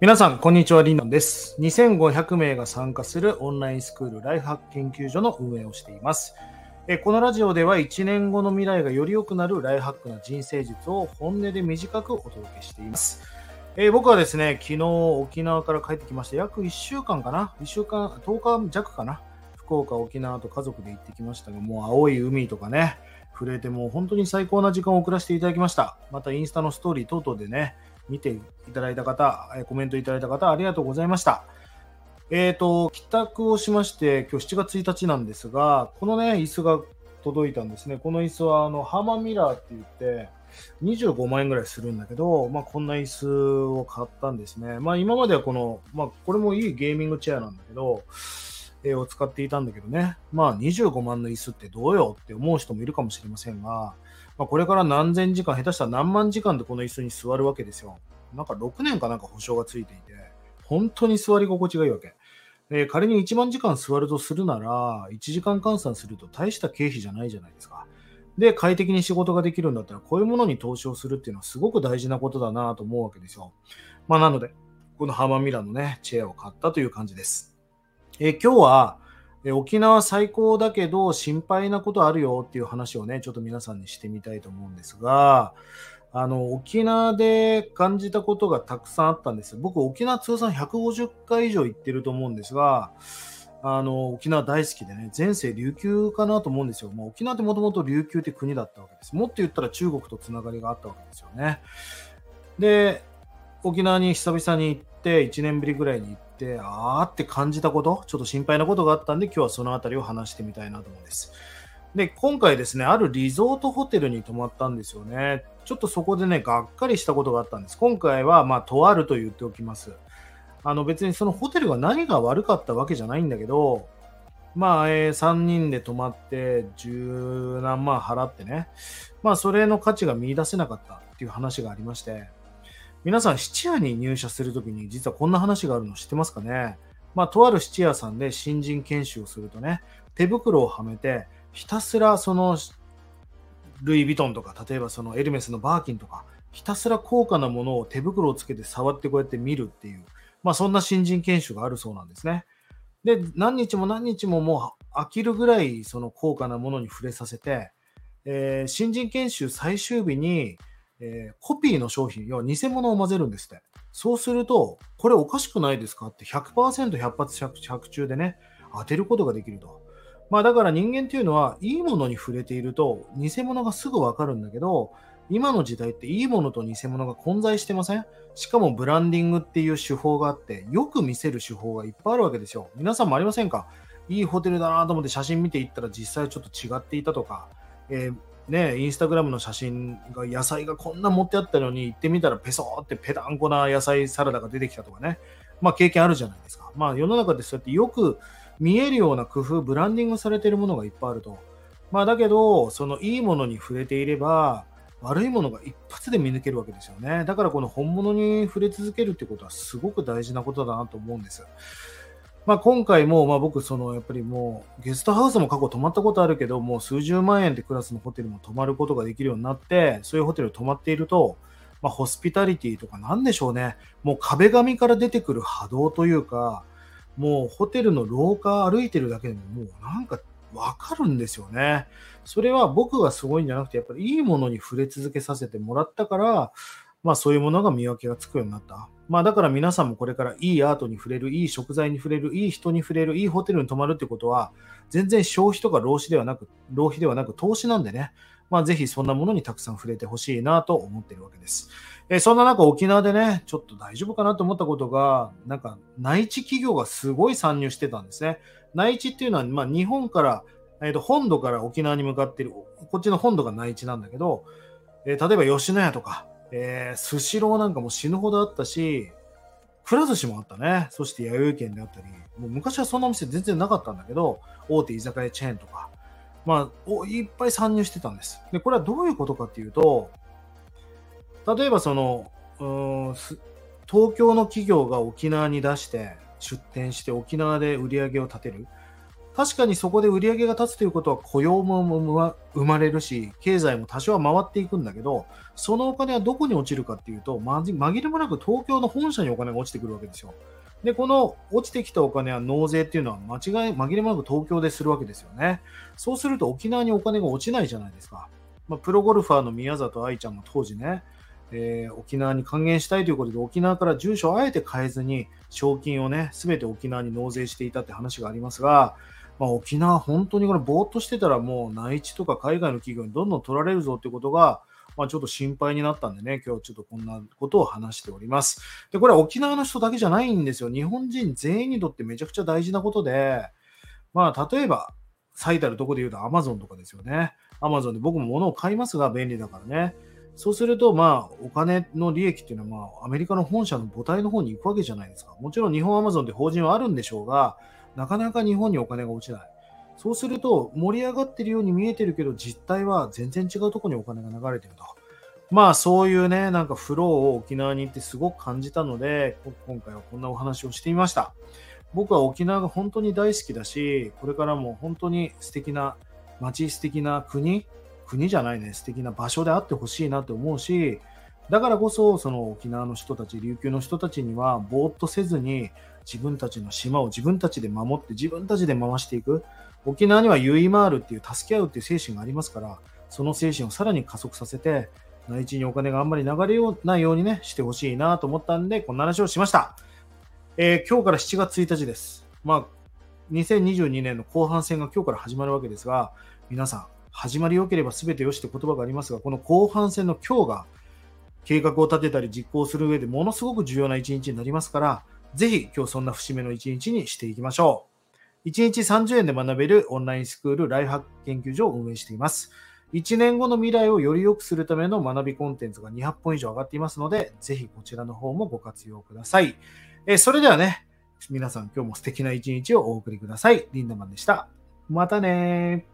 皆さん、こんにちは。リンドンです。2500名が参加するオンラインスクールライフハック研究所の運営をしています。このラジオでは1年後の未来がより良くなるライフハックな人生術を本音で短くお届けしています。えー僕はですね、昨日沖縄から帰ってきまして、約1週間かな ?1 週間、10日弱かな？福岡、沖縄と家族で行ってきましたが、もう青い海とかね、触れてもう本当に最高な時間を送らせていただきました。またインスタのストーリー等々でね、見ていただいた方、コメントいただいた方、ありがとうございました。えっ、と、帰宅をしまして、今日7月1日なんですが、このね、椅子が届いたんですね。この椅子は、あの、ハーマンミラーって言って、25万円ぐらいするんだけど、まあ、こんな椅子を買ったんですね。まあ、今まではこの、まあ、これもいいゲーミングチェアなんだけど、えを使っていたんだけどね。まあ、25万の椅子ってどうよって思う人もいるかもしれませんが、まあ、これから何千時間、下手したら何万時間でこの椅子に座るわけですよ。なんか6年かなんか保証がついていて、本当に座り心地がいいわけ。で仮に1万時間座るとするなら、1時間換算すると大した経費じゃないじゃないですか。で、快適に仕事ができるんだったら、こういうものに投資をするっていうのはすごく大事なことだなと思うわけですよ。まあ、なので、このハーマンミラーのね、チェアを買ったという感じです。え今日は、え沖縄最高だけど心配なことあるよっていう話をね、ちょっと皆さんにしてみたいと思うんですが、あの、沖縄で感じたことがたくさんあったんです。僕、沖縄通算150回以上行ってると思うんですが、あの、沖縄大好きでね、前世琉球かなと思うんですよ。まあ、沖縄ってもともと琉球って国だったわけです。もっと言ったら中国とつながりがあったわけですよね。で、沖縄に久々に行って、1年ぶりぐらいに行って、あーって感じたこと、ちょっと心配なことがあったんで、今日はそのあたりを話してみたいなと思うんです。で、今回ですね、あるリゾートホテルに泊まったんですよね。ちょっとそこでね、がっかりしたことがあったんです。今回は、まあ、とあると言っておきます。あの、別にそのホテルが何が悪かったわけじゃないんだけど、まあ、えー3人で泊まって、十何万払ってね、まあ、それの価値が見出せなかったっていう話がありまして、皆さん、質屋に入社するときに、実はこんな話があるの知ってますかね？まあ、とある質屋さんで新人研修をするとね、手袋をはめて、ひたすらそのルイ・ヴィトンとか、例えばそのエルメスのバーキンとか、ひたすら高価なものを手袋をつけて触ってこうやって見るっていう、まあそんな新人研修があるそうなんですね。で、何日も何日ももう飽きるぐらいその高価なものに触れさせて、えー新人研修最終日に、えーコピーの商品、要は偽物を混ぜるんですって。そうすると、これおかしくないですかって100%、100発100中でね、当てることができると。まあだから人間っていうのは、いいものに触れていると、偽物がすぐわかるんだけど、今の時代っていいものと偽物が混在してません？しかもブランディングっていう手法があって、よく見せる手法がいっぱいあるわけですよ。皆さんもありませんか？いいホテルだなと思って写真見ていったら実際ちょっと違っていたとか、えーね、インスタグラムの写真が野菜がこんな持ってあったのに行ってみたらペソーってペダンコな野菜サラダが出てきたとかね。まあ経験あるじゃないですか。まあ世の中でそうやってよく見えるような工夫、ブランディングされているものがいっぱいあると。まあだけど、そのいいものに触れていれば、悪いものが一発で見抜けるわけですよね。だからこの本物に触れ続けるってことはすごく大事なことだなと思うんです。まあ今回も、まあ僕、そのやっぱりもうゲストハウスも過去泊まったことあるけど、もう数十万円でクラスのホテルも泊まることができるようになって、そういうホテル泊まっていると、まあホスピタリティとかなんでしょうね。もう壁紙から出てくる波動というか、もうホテルの廊下歩いてるだけでももうなんかわかるんですよね。それは僕がすごいんじゃなくて、やっぱりいいものに触れ続けさせてもらったから、まあそういうものが見分けがつくようになった。まあだから皆さんもこれからいいアートに触れる、いい食材に触れる、いい人に触れる、いいホテルに泊まるってことは、全然消費とか浪費ではなく、浪費ではなく投資なんでね。まあぜひそんなものにたくさん触れてほしいなと思ってるわけです。えーそんな中沖縄でね、ちょっと大丈夫かなと思ったことが、なんか内地企業がすごい参入してたんですね。内地っていうのは、まあ日本から、えーと本土から沖縄に向かってる、こっちの本土が内地なんだけど、えー例えば吉野家とか、えースシローなんかも死ぬほどあったし、くら寿司もあったね。そして弥生県であったり、もう昔はそんなお店全然なかったんだけど、大手居酒屋チェーンとか、まあ、いっぱい参入してたんです。で、これはどういうことかっていうと、例えばその、うん東京の企業が沖縄に出して、出店して沖縄で売り上げを立てる。確かにそこで売り上げが立つということは雇用も生まれるし、経済も多少は回っていくんだけど、そのお金はどこに落ちるかっていうと、紛れもなく東京の本社にお金が落ちてくるわけですよ。で、この落ちてきたお金は納税っていうのは間違い、紛れもなく東京でするわけですよね。そうすると沖縄にお金が落ちないじゃないですか。まあ、プロゴルファーの宮里愛ちゃんも当時ね、えー、沖縄に還元したいということで沖縄から住所をあえて変えずに賞金をね、すべて沖縄に納税していたって話がありますが、まあ、沖縄本当にこれぼーっとしてたらもう内地とか海外の企業にどんどん取られるぞってことが、まあ、ちょっと心配になったんでね、今日ちょっとこんなことを話しております。で、これ沖縄の人だけじゃないんですよ。日本人全員にとってめちゃくちゃ大事なことで、まあ、例えば、最たるとこで言うと Amazon とかですよね。Amazon で僕も物を買いますが便利だからね。そうすると、まあ、お金の利益っていうのは、まあ、アメリカの本社の母体の方に行くわけじゃないですか。もちろん日本 Amazon で法人はあるんでしょうが、なかなか日本にお金が落ちない。そうすると、盛り上がってるように見えてるけど、実態は全然違うところにお金が流れてると。まあ、そういうね、なんかフローを沖縄に行ってすごく感じたので、今回はこんなお話をしてみました。僕は沖縄が本当に大好きだし、これからも本当に素敵な街、素敵な国、国じゃないね、素敵な場所であってほしいなと思うし、だからこそ、その沖縄の人たち、琉球の人たちには、ぼーっとせずに、自分たちの島を自分たちで守って、自分たちで回していく。沖縄にはユイマールっていう助け合うっていう精神がありますから、その精神をさらに加速させて、内地にお金があんまり流れないようにね、してほしいなと思ったんで、こんな話をしました。えー、今日から7月1日です。まあ、2022年の後半戦が今日から始まるわけですが、皆さん、始まり良ければ全て良しって言葉がありますが、この後半戦の今日が計画を立てたり実行する上でものすごく重要な一日になりますから、ぜひ今日そんな節目の一日にしていきましょう。1日30円で学べるオンラインスクールライフハック研究所を運営しています。1年後の未来をより良くするための学びコンテンツが200本以上上がっていますので、ぜひこちらの方もご活用ください。えそれではね、皆さん今日も素敵な一日をお送りください。リンダマンでした。またね